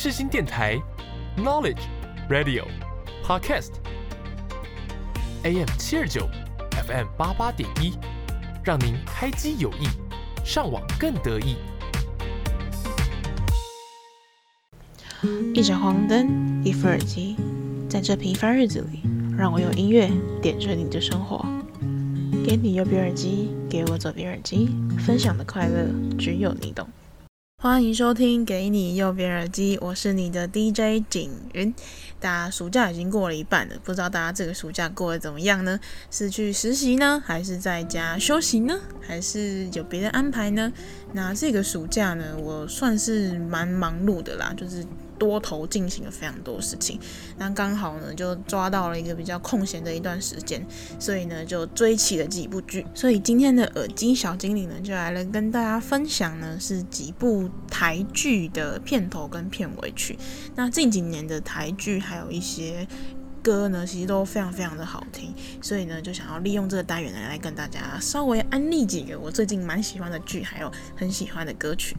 世新电台，Knowledge Radio Podcast AM 七二九 FM 八八点一，让您开机有益，上网更得意。一盏黄灯，一副耳机，在这平凡日子里，让我用音乐点缀你的生活。给你右边耳机，给我左边耳机，分享的快乐只有你懂。欢迎收听《给你右边耳机》，我是你的 DJ 景云。大家暑假已经过了一半了，不知道大家这个暑假过得怎么样呢？是去实习呢，还是在家休息呢？还是有别的安排呢？那这个暑假呢，我算是蛮忙碌的啦，就是。多头进行了非常多事情，那刚好呢就抓到了一个比较空闲的一段时间，所以呢就追起了几部剧。所以今天的耳机小精灵呢就来了跟大家分享呢是几部台剧的片头跟片尾曲。那近几年的台剧还有一些歌呢其实都非常非常的好听，所以呢就想要利用这个单元呢来跟大家稍微安利几个我最近蛮喜欢的剧，还有很喜欢的歌曲。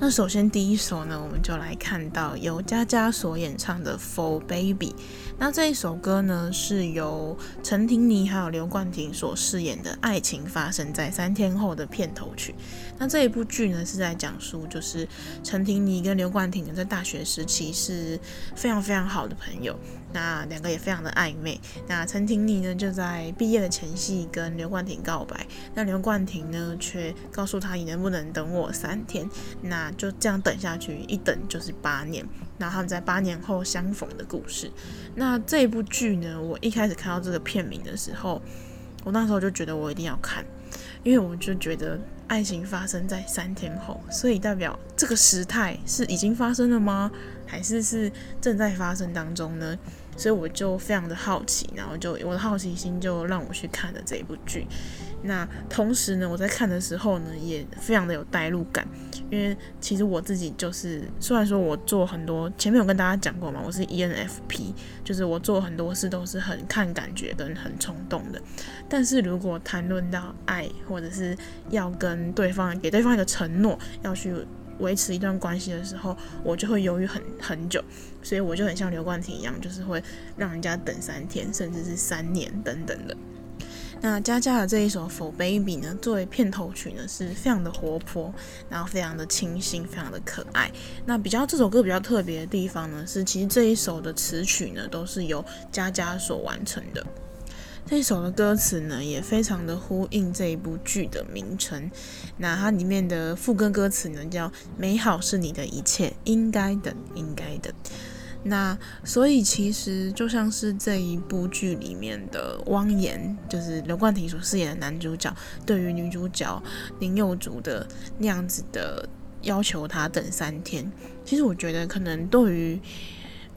那首先第一首呢，我们就来看到由佳佳所演唱的《For Baby》。那这一首歌呢，是由陈婷妮还有刘冠廷所饰演的爱情发生在三天后的片头曲。那这一部剧呢，是在讲述就是陈婷妮跟刘冠廷在大学时期是非常非常好的朋友。那两个也非常的暧昧。那陈婷妮呢，就在毕业的前夕跟刘冠廷告白。那刘冠廷呢，却告诉他：“你能不能等我三天？”那就这样等下去，一等就是八年。然后他们在八年后相逢的故事。那这部剧呢，我一开始看到这个片名的时候，我那时候就觉得我一定要看，因为我就觉得爱情发生在三天后，所以代表这个时态是已经发生了吗？还是是正在发生当中呢？所以我就非常的好奇，然后就我的好奇心就让我去看了这一部剧。那同时呢，我在看的时候呢，也非常的有代入感，因为其实我自己就是，虽然说我做很多，前面有跟大家讲过嘛，我是 ENFP，就是我做很多事都是很看感觉跟很冲动的。但是如果谈论到爱，或者是要跟对方给对方一个承诺，要去。维持一段关系的时候，我就会犹豫很很久，所以我就很像刘冠廷一样，就是会让人家等三天，甚至是三年等等的。那佳佳的这一首《For Baby》呢，作为片头曲呢，是非常的活泼，然后非常的清新，非常的可爱。那比较这首歌比较特别的地方呢，是其实这一首的词曲呢，都是由佳佳所完成的。这首的歌词呢，也非常的呼应这一部剧的名称。那它里面的副歌歌词呢，叫“美好是你的一切，应该的，应该的”。那所以其实就像是这一部剧里面的汪言，就是刘冠廷所饰演的男主角，对于女主角林宥竹的那样子的要求，他等三天。其实我觉得可能对于。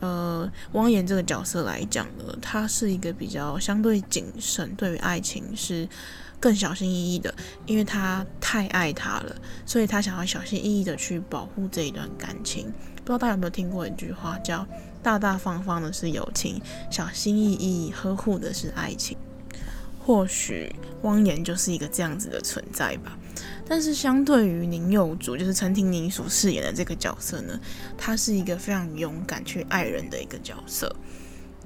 呃，汪言这个角色来讲呢，他是一个比较相对谨慎，对于爱情是更小心翼翼的，因为他太爱他了，所以他想要小心翼翼的去保护这一段感情。不知道大家有没有听过一句话，叫“大大方方的是友情，小心翼翼呵护的是爱情”。或许汪言就是一个这样子的存在吧。但是相对于林宥竹，就是陈婷妮所饰演的这个角色呢，他是一个非常勇敢去爱人的一个角色。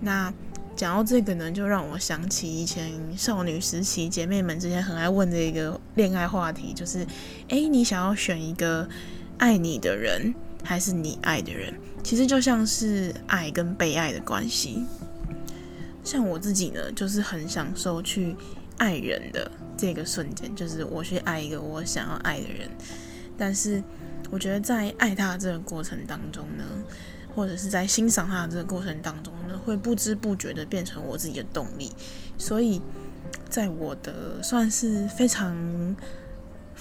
那讲到这个呢，就让我想起以前少女时期姐妹们之间很爱问的一个恋爱话题，就是：诶，你想要选一个爱你的人，还是你爱的人？其实就像是爱跟被爱的关系。像我自己呢，就是很享受去爱人的。这个瞬间，就是我去爱一个我想要爱的人，但是我觉得在爱他的这个过程当中呢，或者是在欣赏他的这个过程当中呢，会不知不觉的变成我自己的动力。所以，在我的算是非常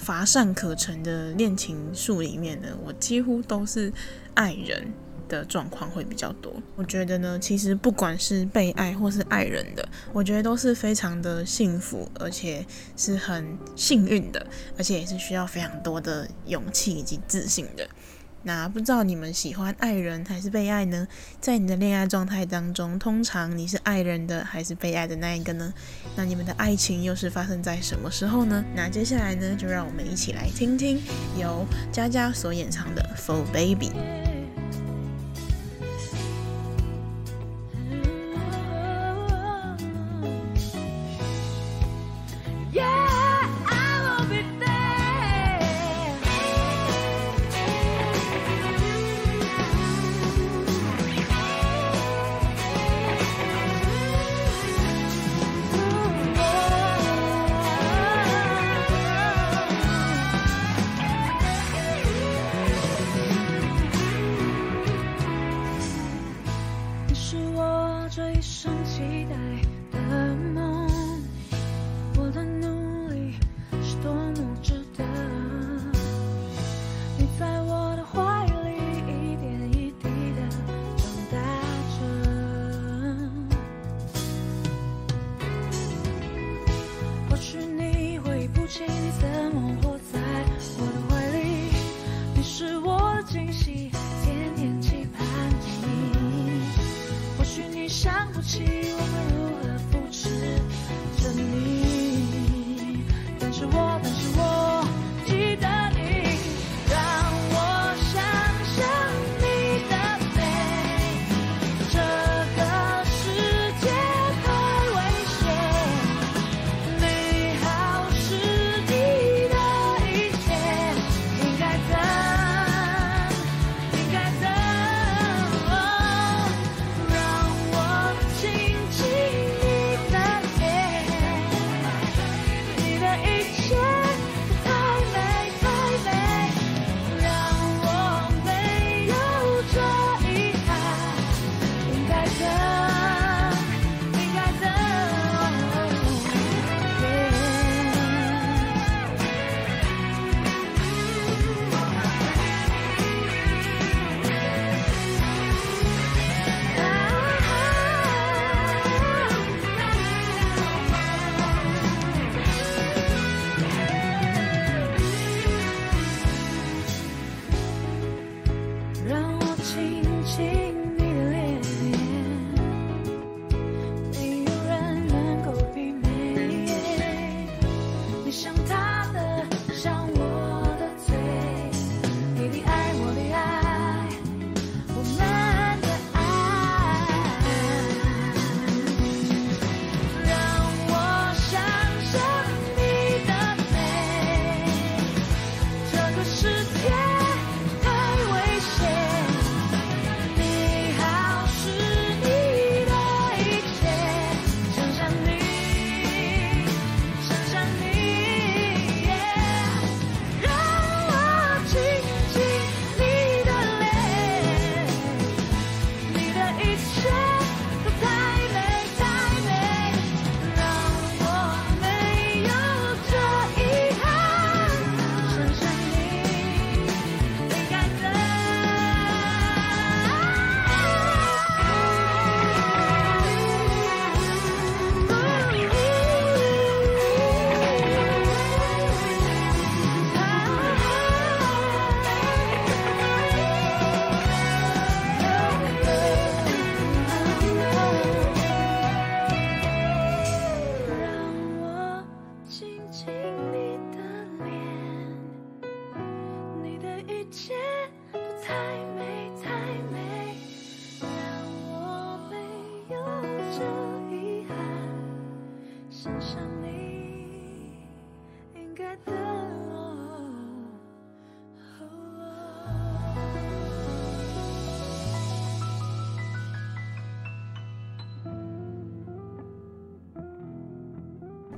乏善可陈的恋情树里面呢，我几乎都是爱人的状况会比较多。我觉得呢，其实不管是被爱或是爱人的，我觉得都是非常的幸福，而且是很幸运的，而且也是需要非常多的勇气以及自信的。那不知道你们喜欢爱人还是被爱呢？在你的恋爱状态当中，通常你是爱人的还是被爱的那一个呢？那你们的爱情又是发生在什么时候呢？那接下来呢，就让我们一起来听听由佳佳所演唱的 for baby。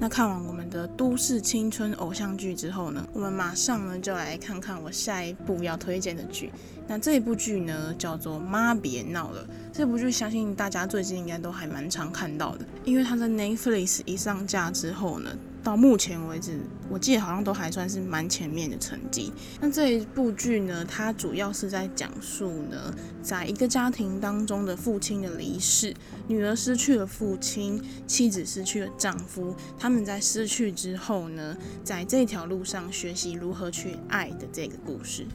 看完我们的都市青春偶像剧之后呢，我们马上呢就来看看我下一部要推荐的剧。那这一部剧呢叫做《妈别闹了》。这部剧相信大家最近应该都还蛮常看到的，因为它的 Netflix 一上架之后呢。到目前为止，我记得好像都还算是蛮前面的成绩。那这一部剧呢，它主要是在讲述呢，在一个家庭当中的父亲的离世，女儿失去了父亲，妻子失去了丈夫，他们在失去之后呢，在这条路上学习如何去爱的这个故事。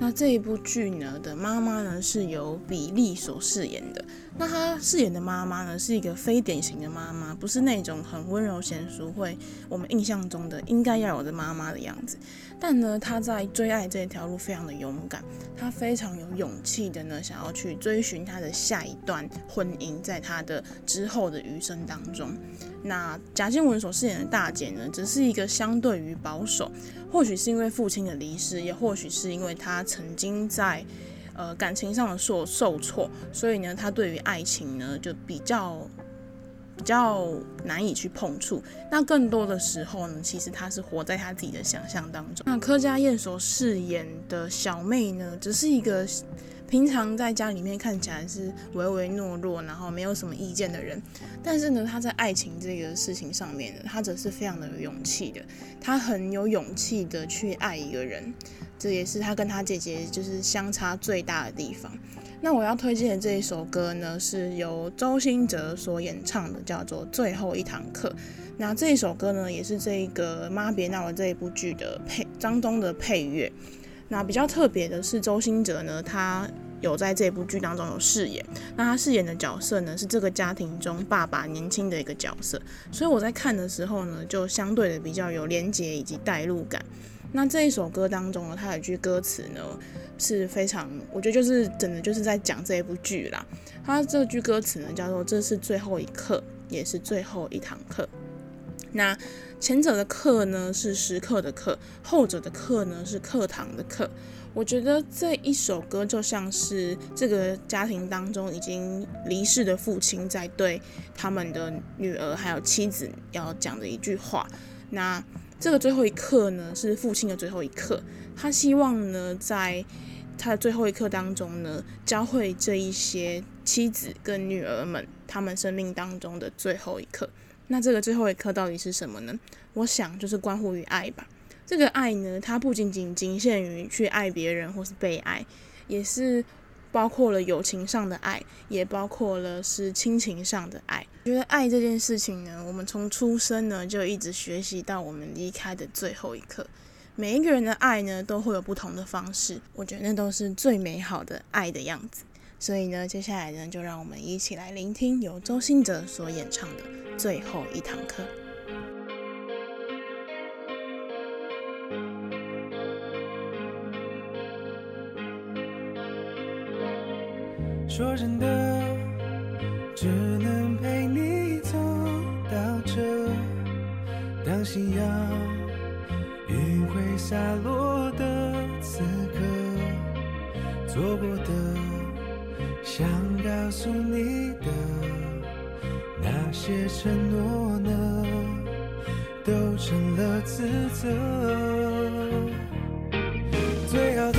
那这一部剧呢的妈妈呢是由比利所饰演的。那她饰演的妈妈呢是一个非典型的妈妈，不是那种很温柔贤淑、会我们印象中的应该要有的妈妈的样子。但呢，她在追爱这条路非常的勇敢，她非常有勇气的呢想要去追寻她的下一段婚姻，在她的之后的余生当中。那贾静雯所饰演的大姐呢，只是一个相对于保守。或许是因为父亲的离世，也或许是因为他曾经在呃感情上的受受挫，所以呢，他对于爱情呢就比较比较难以去碰触。那更多的时候呢，其实他是活在他自己的想象当中。那柯佳嬿所饰演的小妹呢，只是一个。平常在家里面看起来是唯唯诺诺，然后没有什么意见的人，但是呢，她在爱情这个事情上面呢，他则是非常的有勇气的。她很有勇气的去爱一个人，这也是她跟她姐姐就是相差最大的地方。那我要推荐的这一首歌呢，是由周兴哲所演唱的，叫做《最后一堂课》。那这一首歌呢，也是这个《妈别闹了》这一部剧的配当中的配乐。那比较特别的是，周兴哲呢，他有在这部剧当中有饰演。那他饰演的角色呢，是这个家庭中爸爸年轻的一个角色，所以我在看的时候呢，就相对的比较有连结以及代入感。那这一首歌当中呢，它有一句歌词呢是非常，我觉得就是真的就是在讲这一部剧啦。它这句歌词呢叫做“这是最后一课，也是最后一堂课”。那前者的课呢是时刻的课，后者的课呢是课堂的课。我觉得这一首歌就像是这个家庭当中已经离世的父亲在对他们的女儿还有妻子要讲的一句话。那这个最后一课呢是父亲的最后一课，他希望呢在他的最后一课当中呢教会这一些妻子跟女儿们他们生命当中的最后一课。那这个最后一课到底是什么呢？我想就是关乎于爱吧。这个爱呢，它不仅仅仅限于去爱别人或是被爱，也是包括了友情上的爱，也包括了是亲情上的爱。觉得爱这件事情呢，我们从出生呢就一直学习到我们离开的最后一刻。每一个人的爱呢，都会有不同的方式。我觉得那都是最美好的爱的样子。所以呢，接下来呢，就让我们一起来聆听由周兴哲所演唱的《最后一堂课》。说真的，只能陪你走到这，当夕阳洒落的此刻，做过的，想告诉你的那些承诺呢，都成了自责。最好的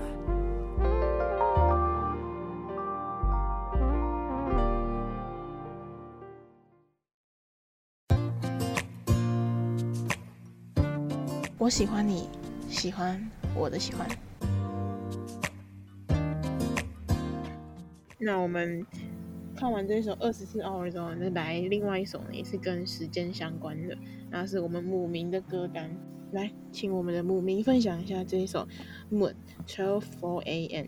喜欢你，喜欢我的喜欢。那我们看完这首二十四 hour 之后，再来另外一首呢，也是跟时间相关的，那是我们姆明的歌单。来，请我们的姆明分享一下这一首《Moon 12:04 A.M.》。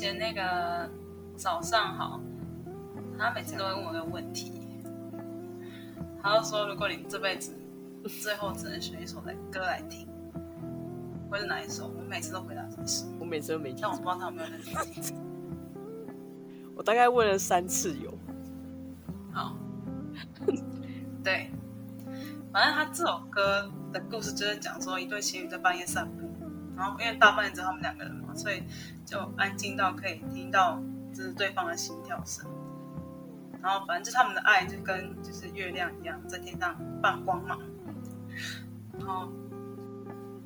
前那个早上好，他每次都会问我一个问题，他就说：“如果你这辈子最后只能选一首来歌来听，会是哪一首？”我每次都回答这首，我每次都没听，但我不知道他有没有认真听。我大概问了三次有。好，对，反正他这首歌的故事就是讲说一对情侣在半夜散步。然后，因为大半夜只有他们两个人嘛，所以就安静到可以听到就是对方的心跳声。然后反正就他们的爱就跟就是月亮一样，在天上放光芒。然后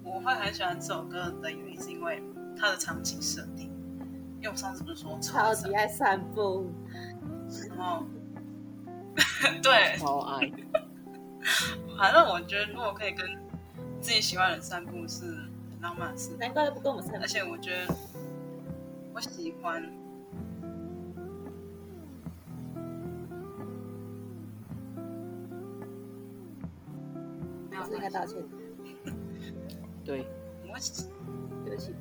我会很喜欢这首歌的原因是因为它的场景设定，因为我上次不是说超级爱散步，然后 对，超爱。反正我觉得如果可以跟自己喜欢的人散步是很浪漫的事，难怪不跟我们散步。而且我觉得我喜欢。应该道歉。对，我对不起。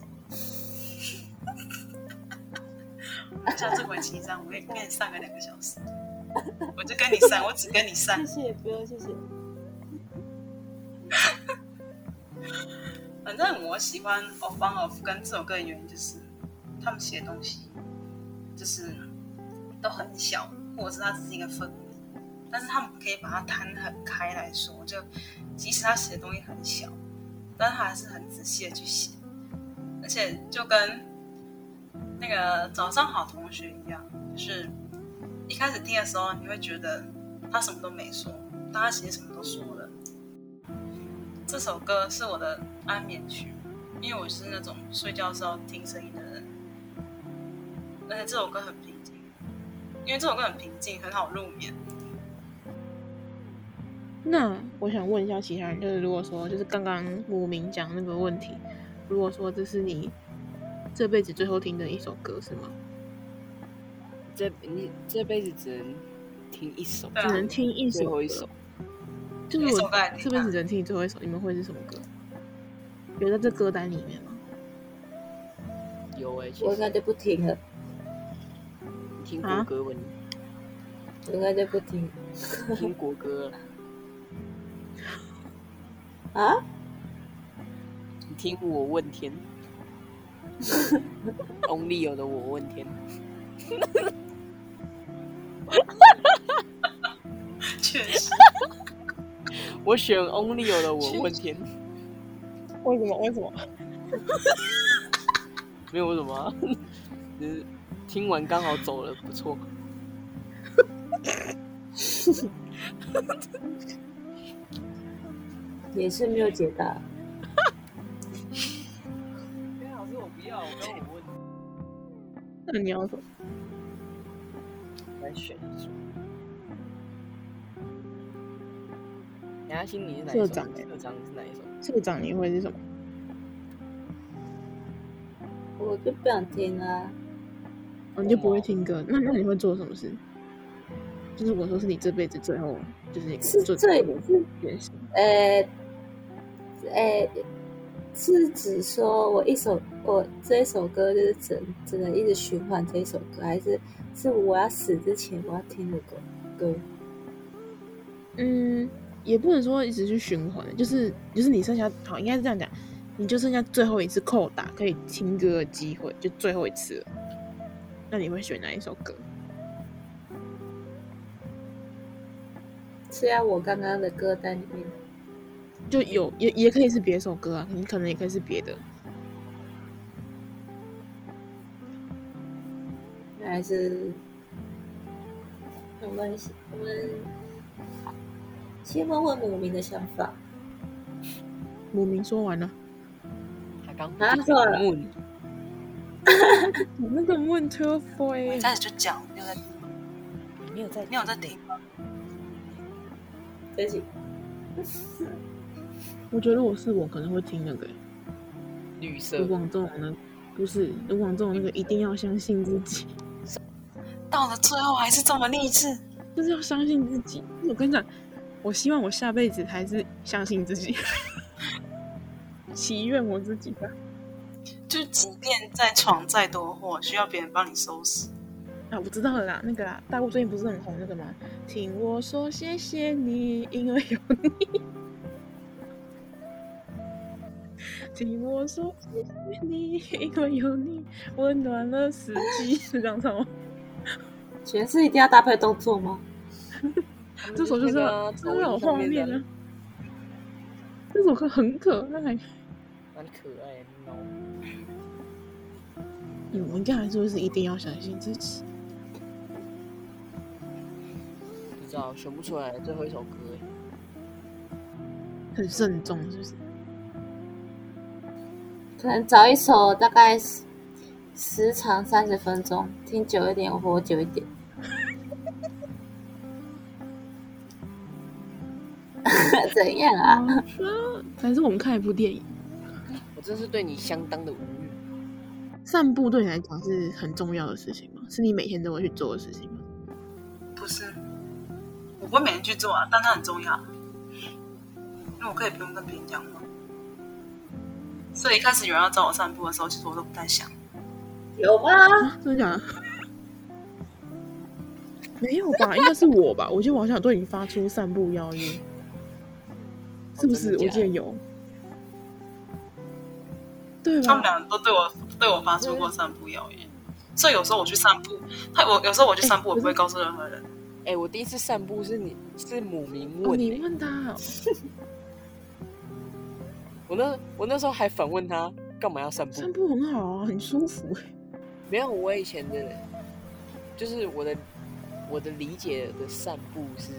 下次回七张，我可以跟你上个两个小时。我就跟你上，我只跟你上。谢谢，不用谢谢。反正我喜欢 Off on Of 跟这首歌的原因就是，他们写的东西就是都很小，或者是它只是一个氛围，但是他们可以把它摊很开来说，就。即使他写的东西很小，但他还是很仔细的去写，而且就跟那个早上好同学一样，就是一开始听的时候，你会觉得他什么都没说，但他其实什么都说了。这首歌是我的安眠曲，因为我是那种睡觉时候听声音的人，而且这首歌很平静，因为这首歌很平静，很好入眠。那我想问一下其他人，就是如果说，就是刚刚莫名讲那个问题，如果说这是你这辈子最后听的一首歌，是吗？这你这辈子只能听一首，只能听一首，最后一首，就是我这辈子只能听你最后一首，你们会是什么歌？有在这歌单里面吗？有哎、欸，我应该就不听了。听国歌吗？我应该就不听，听国歌了。啊！你听我问天，Only 有的我问天，确实，我选 Only 有的我问天，为什么？为什么？没有为什么、啊，就是听完刚好走了，不错。也是没有解答。老师，我不要，我刚我问。那你要说？来选一首。杨心，你是哪社长？社长是哪一首？社长你会是什么？我就不想听啊。哦，你就不会听歌？那那你会做什么事？就是我说是你这辈子最后，就是你是最是呃。呃，是指说我一首我这一首歌就是只只能一直循环这一首歌，还是是我要死之前我要听的歌歌？嗯，也不能说一直去循环，就是就是你剩下好应该是这样讲，你就剩下最后一次扣打可以听歌的机会，就最后一次了。那你会选哪一首歌？是在我刚刚的歌单里面。就有也也可以是别首歌啊，你可能也可以是别的，还是没关系我们先问问姆明的想法。姆明说完了，他刚他说了。我那个问 twelve boy，开始就讲，没有在，没有在，没有在听吗？对不起。我觉得我是我可能会听那个绿色卢广仲那个，不是卢广仲那个一定要相信自己，到了最后还是这么励志，就是要相信自己。我跟你讲，我希望我下辈子还是相信自己，祈愿我自己吧。就即便再闯再多祸，需要别人帮你收拾。啊，我知道了啦，那个啦，大陆最近不是很红那个吗？听我说谢谢你，因为有你。听我说谢谢你，因为有你温暖了四季。是 这样唱吗？全是一定要搭配动作吗？这首就是真的有画面啊！这首歌很可爱，蛮可爱的。你们刚才是不是一定要相信自己？不知道选不出来最后一首歌欸，很慎重，是不是？可能找一首大概时时长三十分钟，听久一点，我活久一点。怎样啊？还是我们看一部电影？我真是对你相当的无语。散步对你来讲是很重要的事情吗？是你每天都会去做的事情吗？不是，我不会每天去做啊，但它很重要，因为我可以不用跟别人讲话。所以一开始有人要找我散步的时候，其实我都不太想。有吗？啊、真的假的？没有吧？应该是我吧？我觉得我好像有对你发出散步邀约，是不是？我记得有。对吧？他们俩都对我对我发出过散步谣言，所以有时候我去散步，他我有时候我去散步，我不会告诉任何人。哎、欸，我第一次散步是你是母明问、欸哦、你问他、哦。我那我那时候还反问他干嘛要散步？散步很好啊，很舒服。没有，我以前的，就是我的我的理解的散步是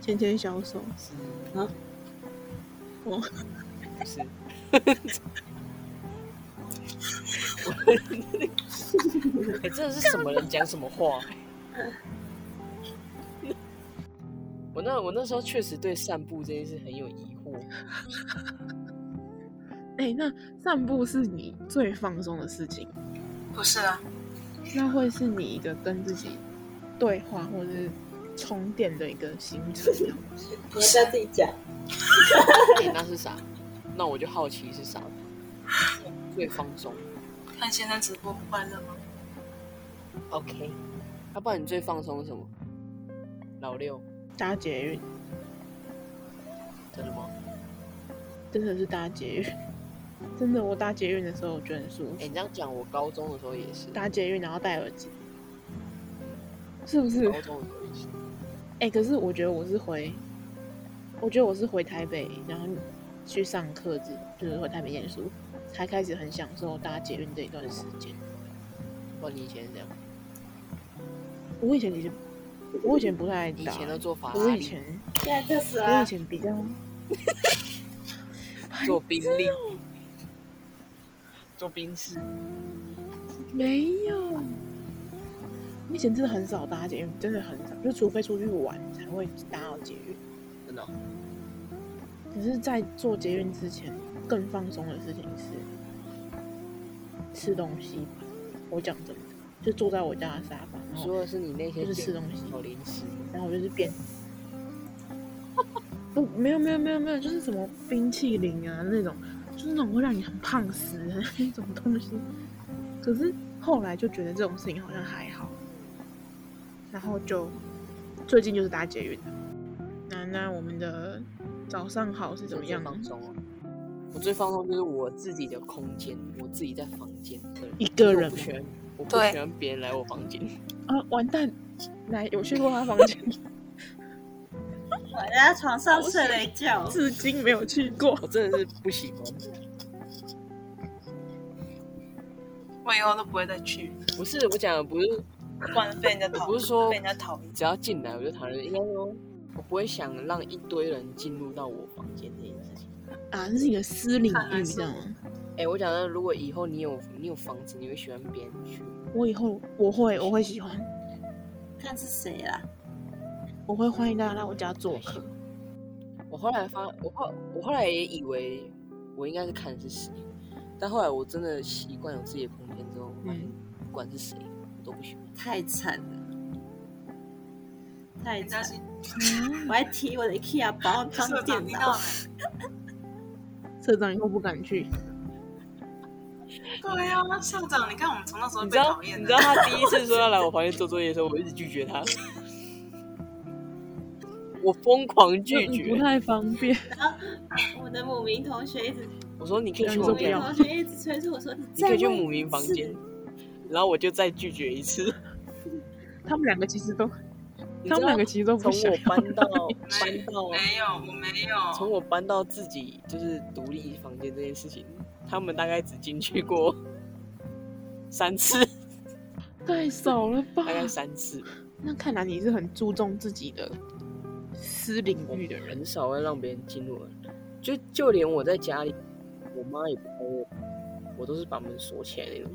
牵牵小手是啊，我不是。哎、欸，这是什么人讲什么话？我那我那时候确实对散步这件事很有疑惑。哎、欸，那散步是你最放松的事情？不是啊，那会是你一个跟自己对话或者是充电的一个行程。你在自己讲。欸、那是啥？那我就好奇是啥？最放松。看现在直播不快乐吗？OK，要、啊、不然你最放松是什么？老六搭捷运。真的吗？真的是搭捷运。真的，我搭捷运的时候我觉得很舒服。哎、欸，你这样讲，我高中的时候也是搭捷运，然后戴耳机，是不是？高中的时候也是。哎、欸，可是我觉得我是回，我觉得我是回台北，然后去上课子，就是回台北念书，才开始很享受搭捷运这一段时间。不然你以前是这样？我以前其实，我以前不太爱搭，以前都坐法拉利。我以前现在这是啊。我以前比较 坐宾利。坐宾士？没有，我以前真的很少搭捷运，真的很少，就除非出去玩才会搭到捷运。真的、哦。可是，在做捷运之前，更放松的事情是吃东西。我讲真的，就坐在我家的沙发，然后说的是你那些就是吃东西，有零食，然后我就是边不，没有没有没有没有，就是什么冰淇淋啊那种。就是那种会让你很胖死的那种东西，可是后来就觉得这种事情好像还好，然后就最近就是搭捷运。那那我们的早上好是怎么样？放松啊！我最放松就是我自己的空间，我自己在房间，一个人。我不喜欢，我不喜欢别人来我房间。啊，完蛋！来，有去过他房间？我在床上睡了一觉，至今没有去过。我真的是不喜欢。我以后都不会再去。不是，我讲的不是，被人家讨厌，不是说被人家讨厌。只要进来我就讨厌。应该说，我不会想让一堆人进入到我房间这件事情。啊，这是一个私领域，你知道吗？哎、欸，我讲的，如果以后你有你有房子，你会喜欢别人去？我以后我会我会喜欢。看是谁啦？我会欢迎大家来我家做客。我后来发，我后我后来也以为我应该是看是谁，但后来我真的习惯有自己的空间之后，嗯，不管是谁，我都不喜欢。太惨了，太惨！我还提我的 IKEA 包装电脑。社长以后不敢去。对呀、啊，校长，你看我们从那时候被讨厌。你知道他第一次说要来我房间做作业的时候，我一直拒绝他。我疯狂拒绝，不太方便。然后我的母明同学一直，我说你可以去母明同学一直催促我说你，你可以去母明房间，然后我就再拒绝一次。他们两个其实都，他们两个其实都不。从我搬到搬到没有，我没有。从我搬到自己就是独立房间这件事情，他们大概只进去过三次，太少了吧？大概三次。那看来你是很注重自己的私领域的人，很少会让别人进入。就就连我在家里，我妈也不开我，我都是把门锁起来那种。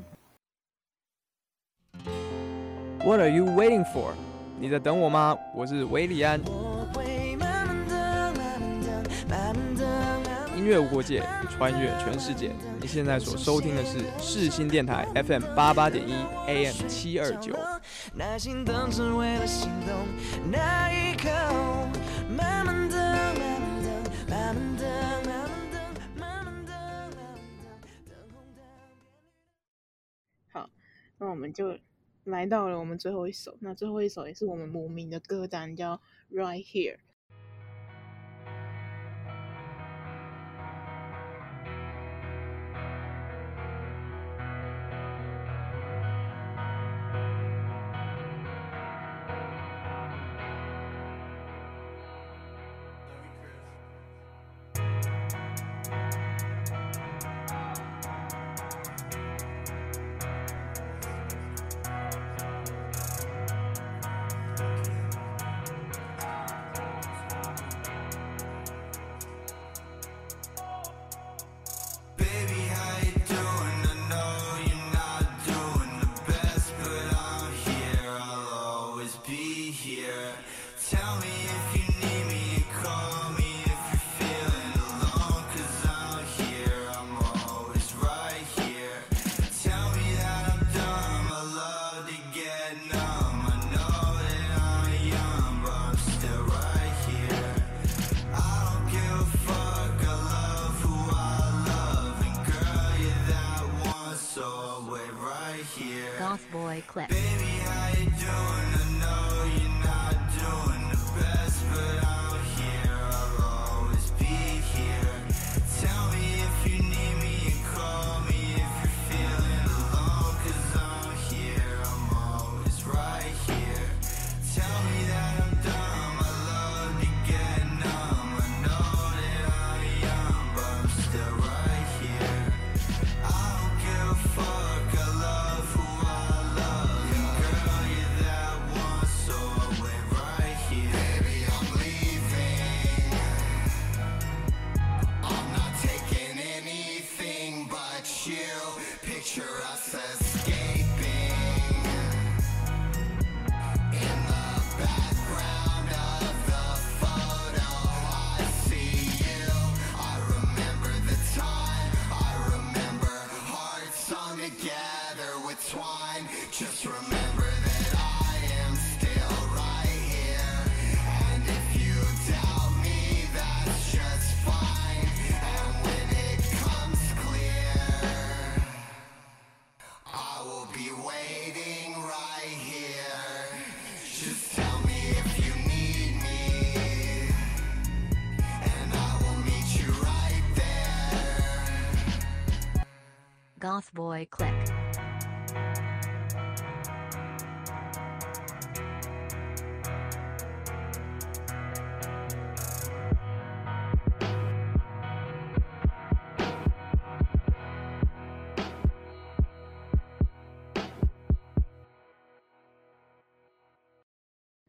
What are you waiting for？你在等我吗？我是韦礼安。音乐无国界，穿越全世界。你现在所收听的是世新电台 FM 八八点一 AM 七二九。好，那我们就来到了我们最后一首。那最后一首也是我们母名的歌单，叫《Right Here》。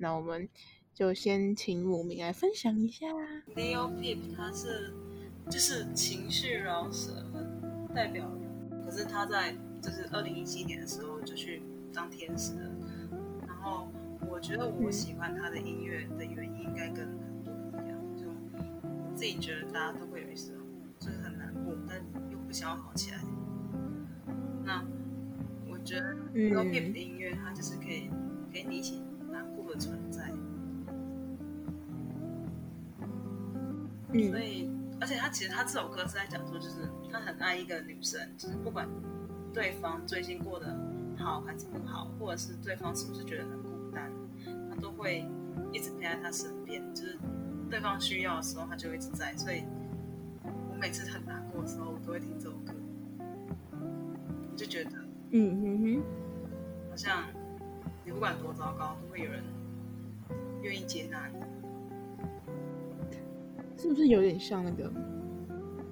那我们就先请姆明来分享一下。Leo Peep，他是就是情绪饶舌代表人，可是他在就是二零一七年的时候就去当天使了。然后我觉得我喜欢他的音乐的原因应该跟很多人一样，就我自己觉得大家都会有一时候就是很难过，但又不想要好起来。那我觉得 Lil Peep 的音乐，它就是可以给你一起。的存在，所以，而且他其实他这首歌是在讲说，就是他很爱一个女生，就是不管对方最近过得好还是不好，或者是对方是不是觉得很孤单，他都会一直陪在他身边，就是对方需要的时候，他就一直在。所以我每次很难过的时候，我都会听这首歌，我就觉得，嗯哼哼，好像你不管多糟糕，都会有人。愿意接纳你，是不是有点像那个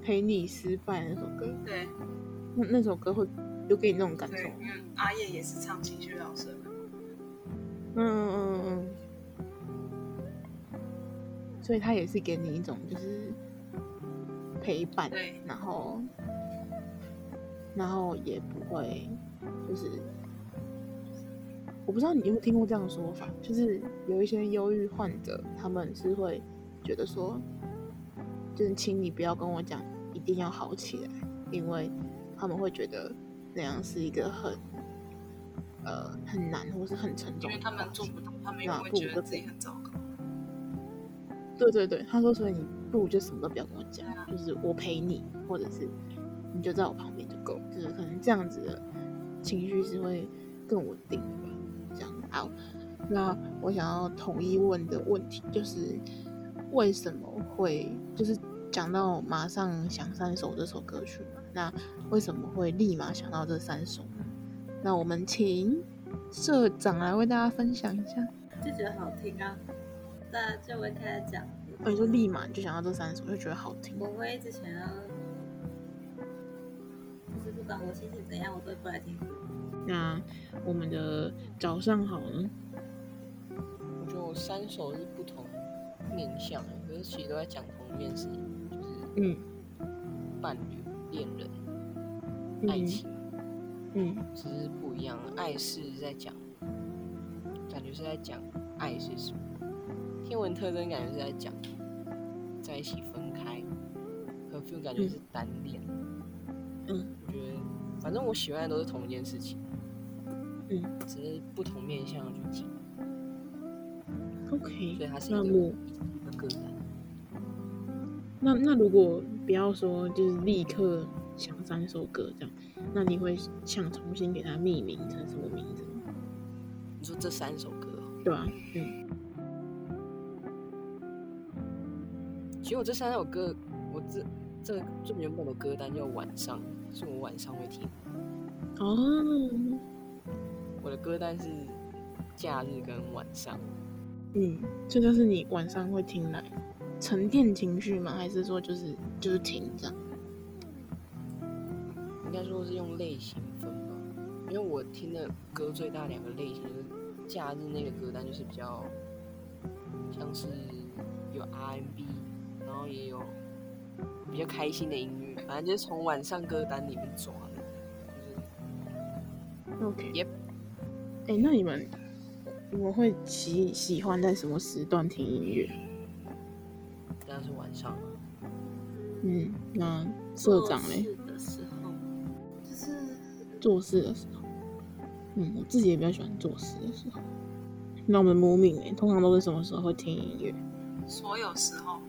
陪你失败那首歌？对，那那首歌会有给你那种感受。对，因为阿燕也是唱情绪老师的。嗯嗯嗯嗯。所以他也是给你一种就是陪伴，对，然后然后也不会就是。我不知道你有没有听过这样的说法，就是有一些忧郁患者，他们是会觉得说，就是请你不要跟我讲，一定要好起来，因为他们会觉得那样是一个很呃很难或是很沉重，因为他们做不到，他们也会觉得自己很糟糕。对对对，他说，所以你不如就什么都不要跟我讲，就是我陪你，或者是你就在我旁边就够，就是可能这样子的情绪是会更稳定的吧。好，那我想要统一问的问题就是，为什么会就是讲到马上想三首这首歌曲嘛？那为什么会立马想到这三首呢？那我们请社长来为大家分享一下。就觉得好听啊，那就会开始讲。我就立马就想到这三首，就觉得好听。我会之前啊，就是不管我心情怎样，我都会过来听。那我们的早上好呢？我觉得我三首是不同面向的，可是其实都在讲同一件事嗯，伴侣、恋人、嗯、爱情，嗯，只是不一样。爱是在讲，感觉是在讲爱是什么？天文特征感觉是在讲在一起分开，和 feel 感觉是单恋。嗯，我觉得反正我喜欢的都是同一件事情。嗯，只是不同面向去讲。OK，所以它是一个。那那如果不要说就是立刻想三首歌这样，那你会想重新给它命名成什么名字？你说这三首歌，对啊？嗯。其实我这三首歌，我这这最原本的歌单叫晚上，是我晚上会听。哦。我的歌单是假日跟晚上，嗯，这就是你晚上会听来沉淀情绪吗？还是说就是就是听这样？应该说是用类型分吧，因为我听的歌最大两个类型就是假日那个歌单就是比较像是有 R&B，然后也有比较开心的音乐，反正就是从晚上歌单里面抓的。就是、OK，也。哎、欸，那你们你们会喜喜欢在什么时段听音乐？当然是晚上了。嗯，那社长嘞？做事的时候，就是做事的时候。嗯，我自己也比较喜欢做事的时候。那我们母敏嘞，通常都是什么时候会听音乐？所有时候。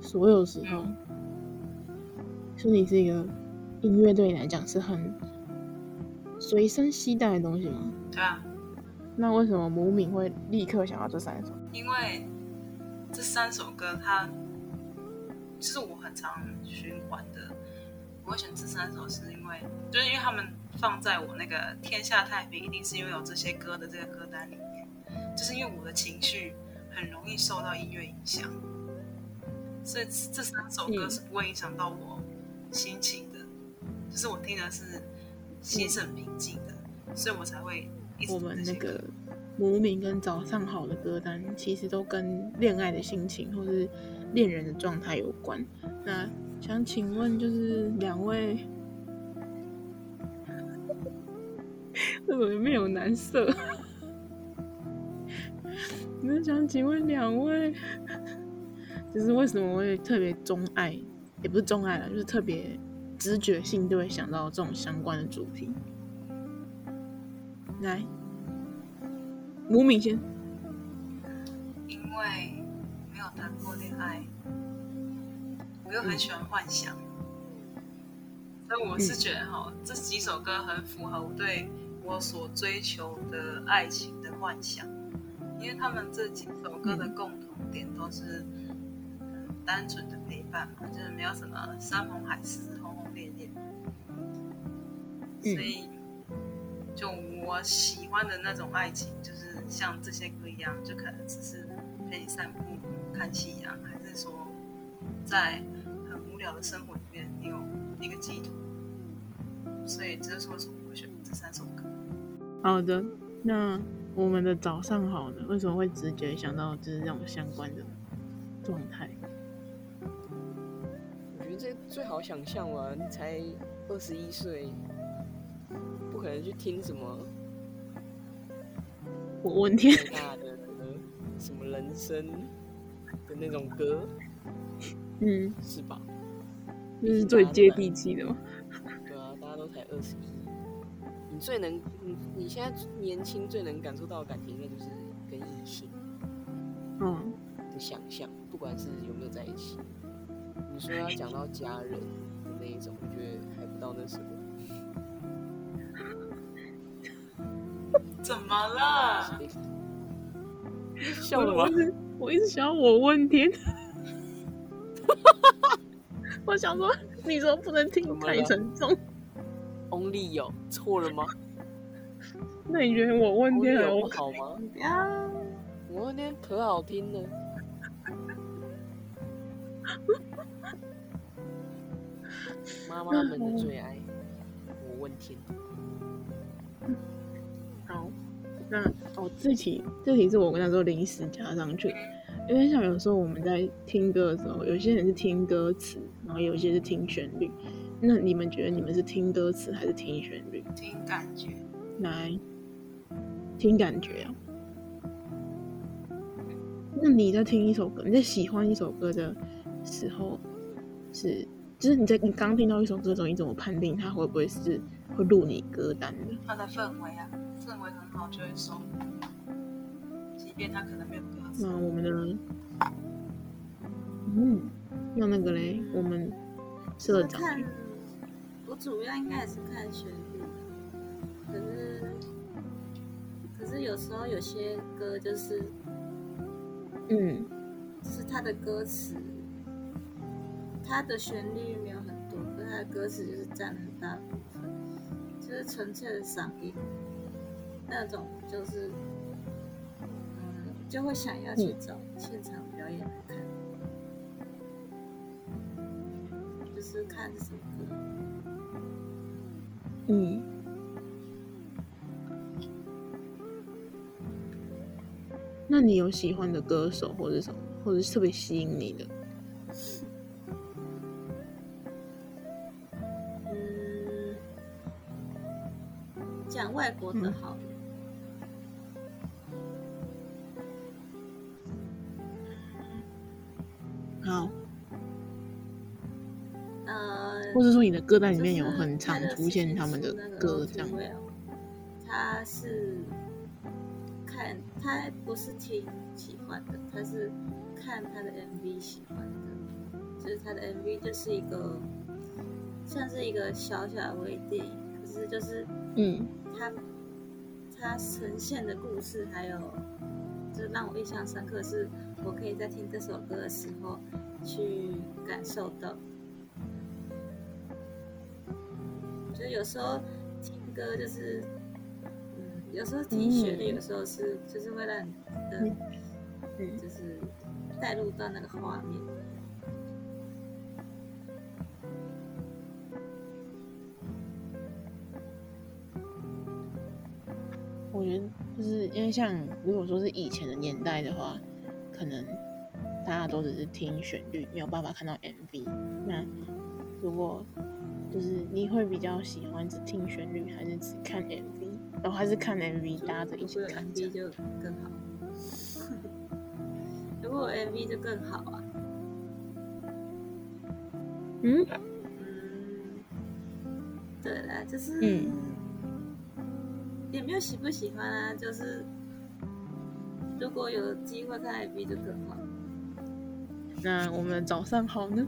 所有时候。说、嗯、你是一个音乐对你来讲是很。随身携带的东西吗？对啊。那为什么母敏会立刻想到这三首？因为这三首歌它，其实我很常循环的。我会选这三首，是因为就是因为他们放在我那个天下太平，一定是因为有这些歌的这个歌单里面。就是因为我的情绪很容易受到音乐影响，所以这三首歌是不会影响到我心情的。嗯、就是我听的是。心是很平静的，所以我才会一直。我们那个无名跟早上好的歌单，其实都跟恋爱的心情或是恋人的状态有关。那想请问，就是两位，为什么没有男色？那想请问两位，就是为什么我会特别钟爱，也不是钟爱了，就是特别。直觉性就会想到这种相关的主题。来，母敏先。因为没有谈过恋爱，我又很喜欢幻想，嗯、所以我是觉得哈，这几首歌很符合我对我所追求的爱情的幻想，因为他们这几首歌的共同点都是单纯的陪伴嘛，就是没有什么山盟海誓。轰轰烈烈所以，就我喜欢的那种爱情，就是像这些歌一样，就可能只是陪你散步、看夕阳，还是说，在很无聊的生活里面，你有一个寄托。所以这是为什么我会选这三首歌。好的，那我们的早上好呢？为什么会直觉想到就是这种相关的状态？我觉得这最好想象嘛，你才二十一岁，不可能去听什么我问天 大的什么人生的那种歌，嗯，是吧？这是最接地气的吗？对啊，大家都才二十一，你最能你你现在年轻最能感受到的感情，应该就是跟异性，嗯，的想象，不管是有没有在一起。你说要讲到家人的那一种，我觉得还不到那时候。怎么了？笑什么？我一直我一直想要我问天。我想说，你说不能听太沉重。Only 有错了吗？那你觉得我问天还有好吗？呀，我问天可好听了。妈妈们的最爱，我问天。好，那哦，这题这题是我跟他说临时加上去。因为像有时候我们在听歌的时候，有些人是听歌词，然后有些是听旋律。那你们觉得你们是听歌词还是听旋律？听感觉。来，听感觉啊。那你在听一首歌，你在喜欢一首歌的时候，是就是你在你刚听到一首歌的时候，你怎么判定它会不会是会入你歌单的？它的氛围啊，氛围很好就会收，即便他可能没有歌词。那我们的，嗯，那那个嘞，我们社长，我主要应该也是看旋律，可是，可是有时候有些歌就是，嗯，就是他的歌词，他的旋律没有很多，可是它的歌词就是占很大部分，就是纯粹的嗓音，那种就是。就会想要去找现场表演来看，嗯、就是看什么歌。嗯。那你有喜欢的歌手或者什么，或者是特别吸引你的？嗯，讲外国的好。嗯歌单里面有很常出现他们的歌，这样。他是看他不是听喜欢的，他是看他的 MV 喜欢的，就是他的 MV 就是一个像是一个小小的微电影，可是就是嗯，他他呈现的故事还有。就是让我印象深刻，是我可以在听这首歌的时候去感受到。就有时候听歌就是，嗯，有时候听旋律，有时候是就是为了你的，嗯，就是带入到那个画面。我觉得就是因为像如果说是以前的年代的话，可能大家都只是听旋律，没有办法看到 MV。那如果就是你会比较喜欢只听旋律，还是只看 MV？然后还是看 MV 搭着一起看，MV 就更好。如果 MV 就更好啊。嗯嗯，对啦，就是嗯。也没有喜不喜欢啊，就是如果有机会看 MV 就更好。那我们早上好呢？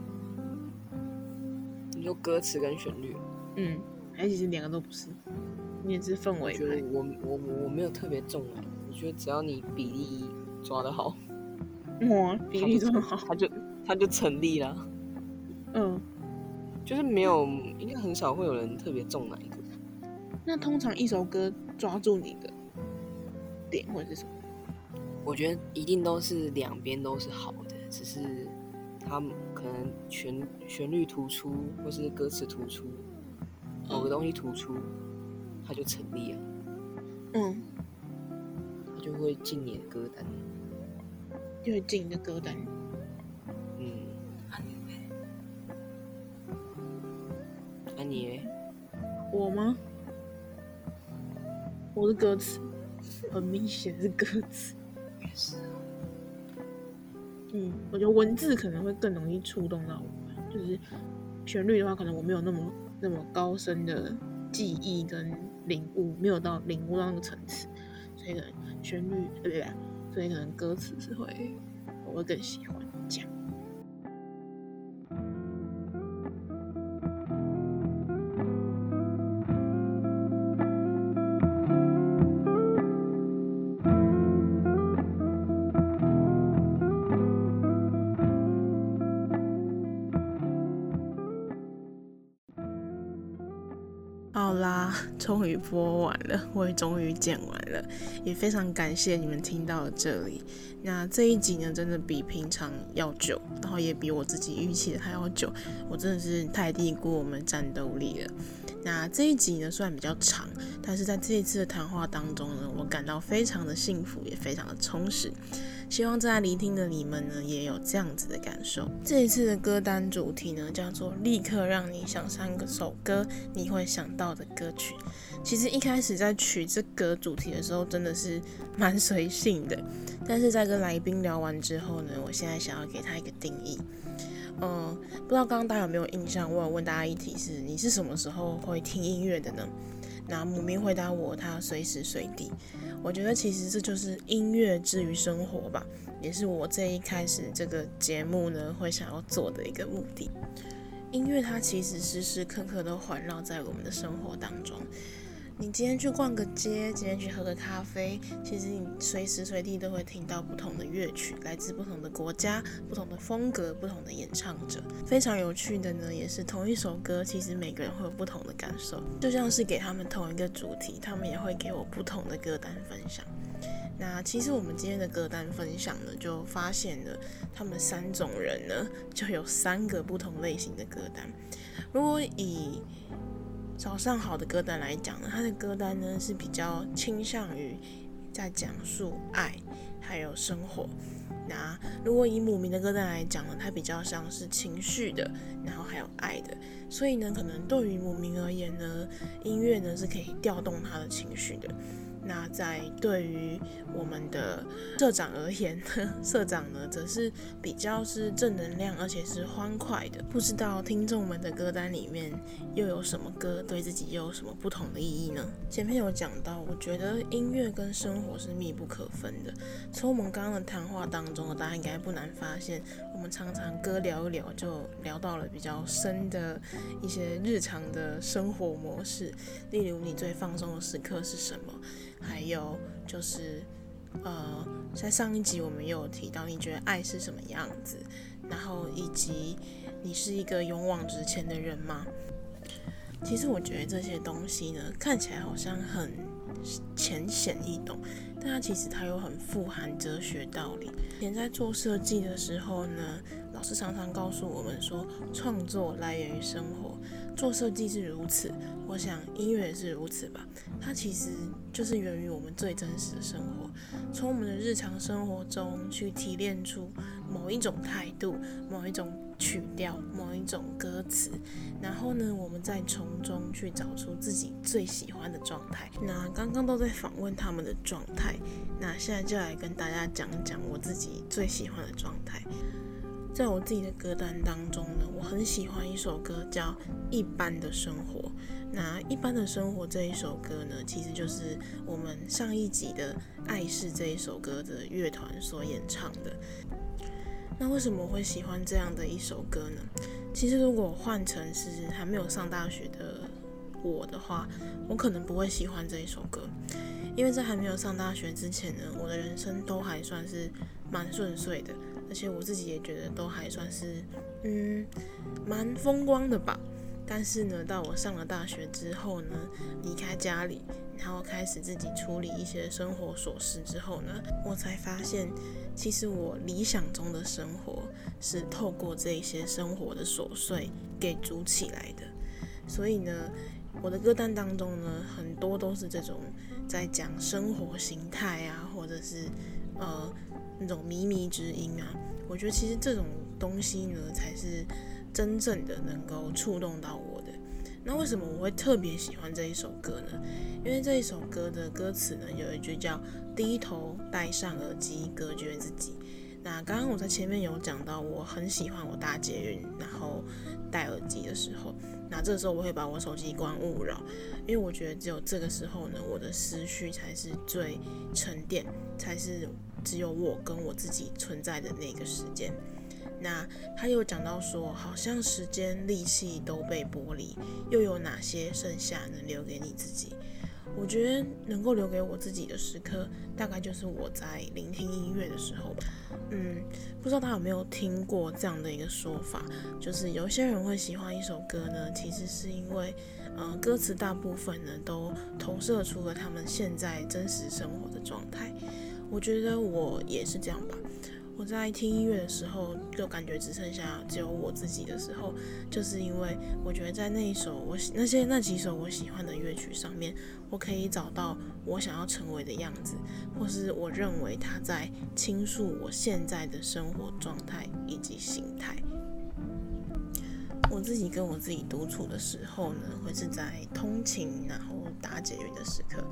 歌词跟旋律？嗯，还其实两个都不是，你也是氛围。我觉得我我我没有特别重啊，我觉得只要你比例抓得好，哇，比例这么好，他就他就成立了。嗯，就是没有，应该很少会有人特别重哪一个。那通常一首歌抓住你的点或者是什么？我觉得一定都是两边都是好的，只是他们可能旋旋律突出或是歌词突出，某个东西突出，它就成立了。嗯，它就会进你的歌单，就会进你的歌单。嗯，安妮呢？安妮，我吗？我的歌词，很明显是歌词。也是。嗯，我觉得文字可能会更容易触动到我，就是旋律的话，可能我没有那么那么高深的记忆跟领悟，没有到领悟到那个层次，所以可能旋律对不对？所以可能歌词是会我会更喜欢播完了，我也终于剪完了，也非常感谢你们听到了这里。那这一集呢，真的比平常要久，然后也比我自己预期的还要久，我真的是太低估我们战斗力了。那这一集呢，虽然比较长，但是在这一次的谈话当中呢，我感到非常的幸福，也非常的充实。希望正在聆听的你们呢，也有这样子的感受。这一次的歌单主题呢，叫做“立刻让你想三个首歌你会想到的歌曲”。其实一开始在取这个主题的时候，真的是蛮随性的。但是在跟来宾聊完之后呢，我现在想要给他一个定义。嗯，不知道刚刚大家有没有印象？我有问大家一题是：你是什么时候会听音乐的呢？那姆明回答我，他随时随地。我觉得其实这就是音乐之于生活吧，也是我这一开始这个节目呢会想要做的一个目的。音乐它其实时时刻刻都环绕在我们的生活当中。你今天去逛个街，今天去喝个咖啡，其实你随时随地都会听到不同的乐曲，来自不同的国家、不同的风格、不同的演唱者。非常有趣的呢，也是同一首歌，其实每个人会有不同的感受。就像是给他们同一个主题，他们也会给我不同的歌单分享。那其实我们今天的歌单分享呢，就发现了他们三种人呢，就有三个不同类型的歌单。如果以早上好的歌单来讲呢，他的歌单呢是比较倾向于在讲述爱还有生活。那如果以母明的歌单来讲呢，它比较像是情绪的，然后还有爱的。所以呢，可能对于母明而言呢，音乐呢是可以调动他的情绪的。那在对于我们的社长而言呢，社长呢则是比较是正能量，而且是欢快的。不知道听众们的歌单里面又有什么歌对自己又有什么不同的意义呢？前面有讲到，我觉得音乐跟生活是密不可分的。从我们刚刚的谈话当中，大家应该不难发现，我们常常歌聊一聊就聊到了比较深的一些日常的生活模式，例如你最放松的时刻是什么？还有就是，呃，在上一集我们有提到，你觉得爱是什么样子？然后以及你是一个勇往直前的人吗？其实我觉得这些东西呢，看起来好像很浅显易懂，但它其实它又很富含哲学道理。以前在做设计的时候呢，老师常常告诉我们说，创作来源于生活。做设计是如此，我想音乐也是如此吧。它其实就是源于我们最真实的生活，从我们的日常生活中去提炼出某一种态度、某一种曲调、某一种歌词，然后呢，我们再从中去找出自己最喜欢的状态。那刚刚都在访问他们的状态，那现在就来跟大家讲讲我自己最喜欢的状态。在我自己的歌单当中呢，我很喜欢一首歌叫《一般的生活》。那《一般的生活》这一首歌呢，其实就是我们上一集的《爱是》这一首歌的乐团所演唱的。那为什么我会喜欢这样的一首歌呢？其实如果换成是还没有上大学的我的话，我可能不会喜欢这一首歌，因为在还没有上大学之前呢，我的人生都还算是蛮顺遂的。而且我自己也觉得都还算是，嗯，蛮风光的吧。但是呢，到我上了大学之后呢，离开家里，然后开始自己处理一些生活琐事之后呢，我才发现，其实我理想中的生活是透过这些生活的琐碎给筑起来的。所以呢，我的歌单当中呢，很多都是这种在讲生活形态啊，或者是呃那种靡靡之音啊。我觉得其实这种东西呢，才是真正的能够触动到我的。那为什么我会特别喜欢这一首歌呢？因为这一首歌的歌词呢，有一句叫“低头戴上耳机，隔绝自己”。那刚刚我在前面有讲到，我很喜欢我搭捷运，然后戴耳机的时候，那这时候我会把我手机关勿扰，因为我觉得只有这个时候呢，我的思绪才是最沉淀，才是只有我跟我自己存在的那个时间。那他又讲到说，好像时间、力气都被剥离，又有哪些剩下能留给你自己？我觉得能够留给我自己的时刻，大概就是我在聆听音乐的时候。嗯，不知道大家有没有听过这样的一个说法，就是有些人会喜欢一首歌呢，其实是因为，呃，歌词大部分呢都投射出了他们现在真实生活的状态。我觉得我也是这样吧。我在听音乐的时候，就感觉只剩下只有我自己的时候，就是因为我觉得在那一首我那些那几首我喜欢的乐曲上面，我可以找到我想要成为的样子，或是我认为他在倾诉我现在的生活状态以及心态。我自己跟我自己独处的时候呢，会是在通勤然后搭捷运的时刻。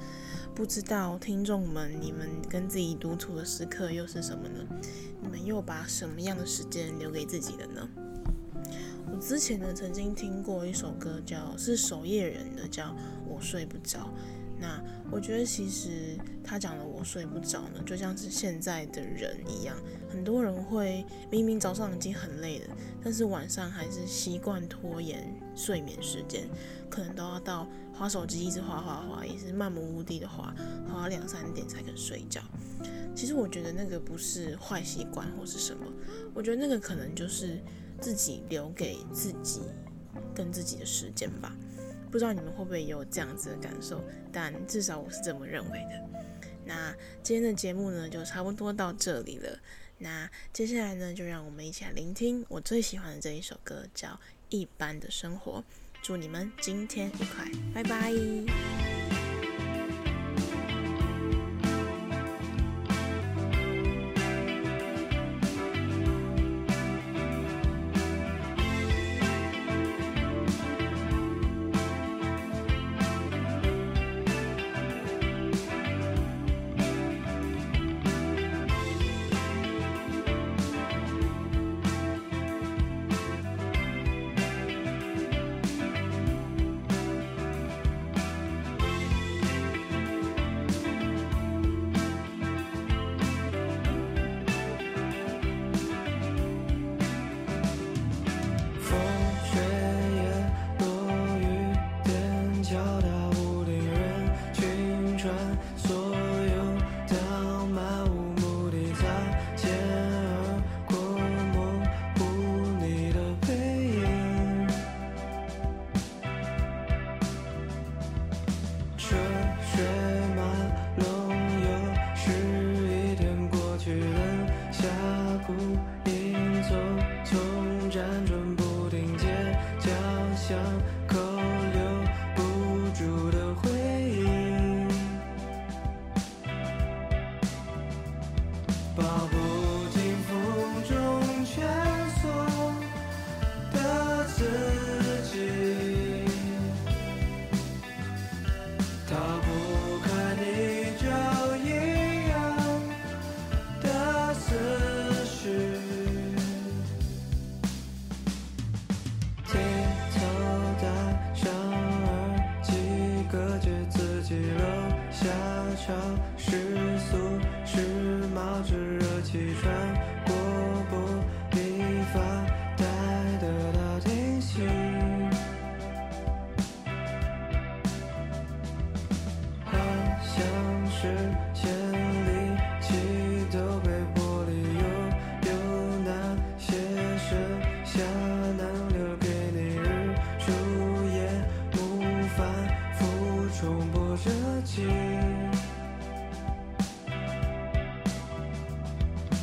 不知道听众们，你们跟自己独处的时刻又是什么呢？你们又把什么样的时间留给自己的呢？我之前呢曾经听过一首歌叫，叫是守夜人的，叫《我睡不着》。那我觉得其实他讲的我睡不着呢，就像是现在的人一样，很多人会明明早上已经很累了，但是晚上还是习惯拖延睡眠时间，可能都要到划手机一直划划划，也是漫无目的的滑，滑两三点才肯睡觉。其实我觉得那个不是坏习惯或是什么，我觉得那个可能就是自己留给自己跟自己的时间吧。不知道你们会不会有这样子的感受，但至少我是这么认为的。那今天的节目呢，就差不多到这里了。那接下来呢，就让我们一起来聆听我最喜欢的这一首歌，叫《一般的生活》。祝你们今天愉快，拜拜。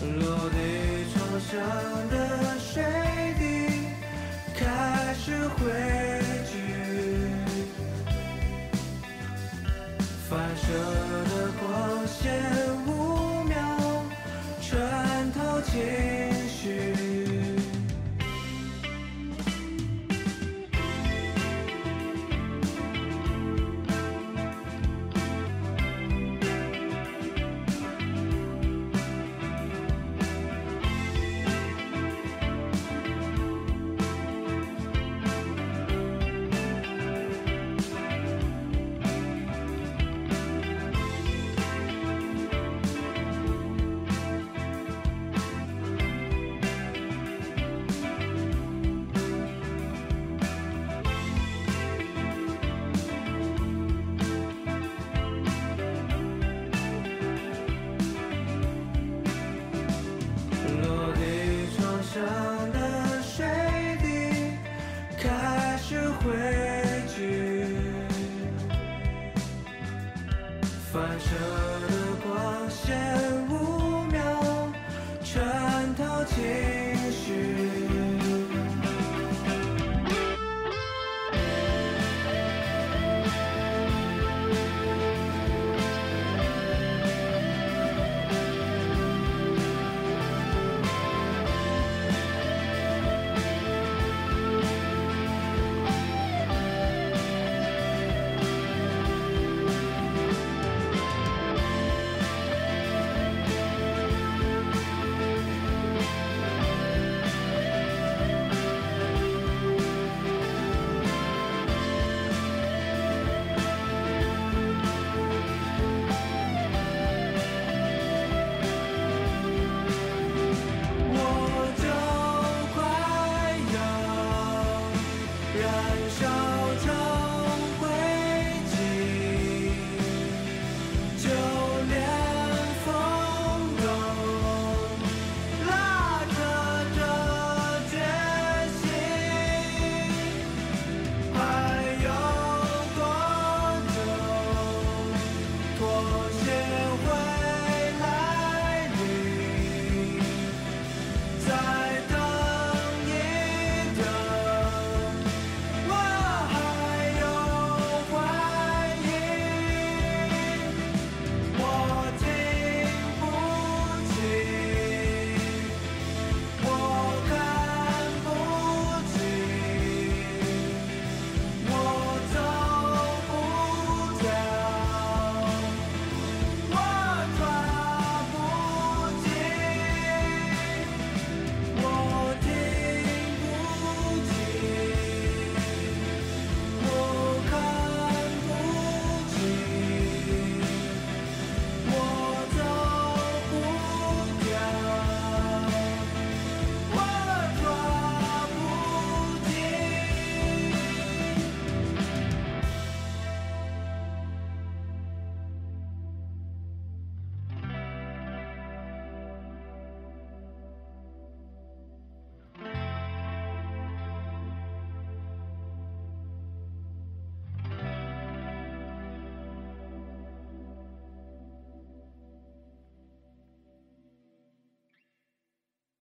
落地窗上的水滴开始汇聚。反射的光线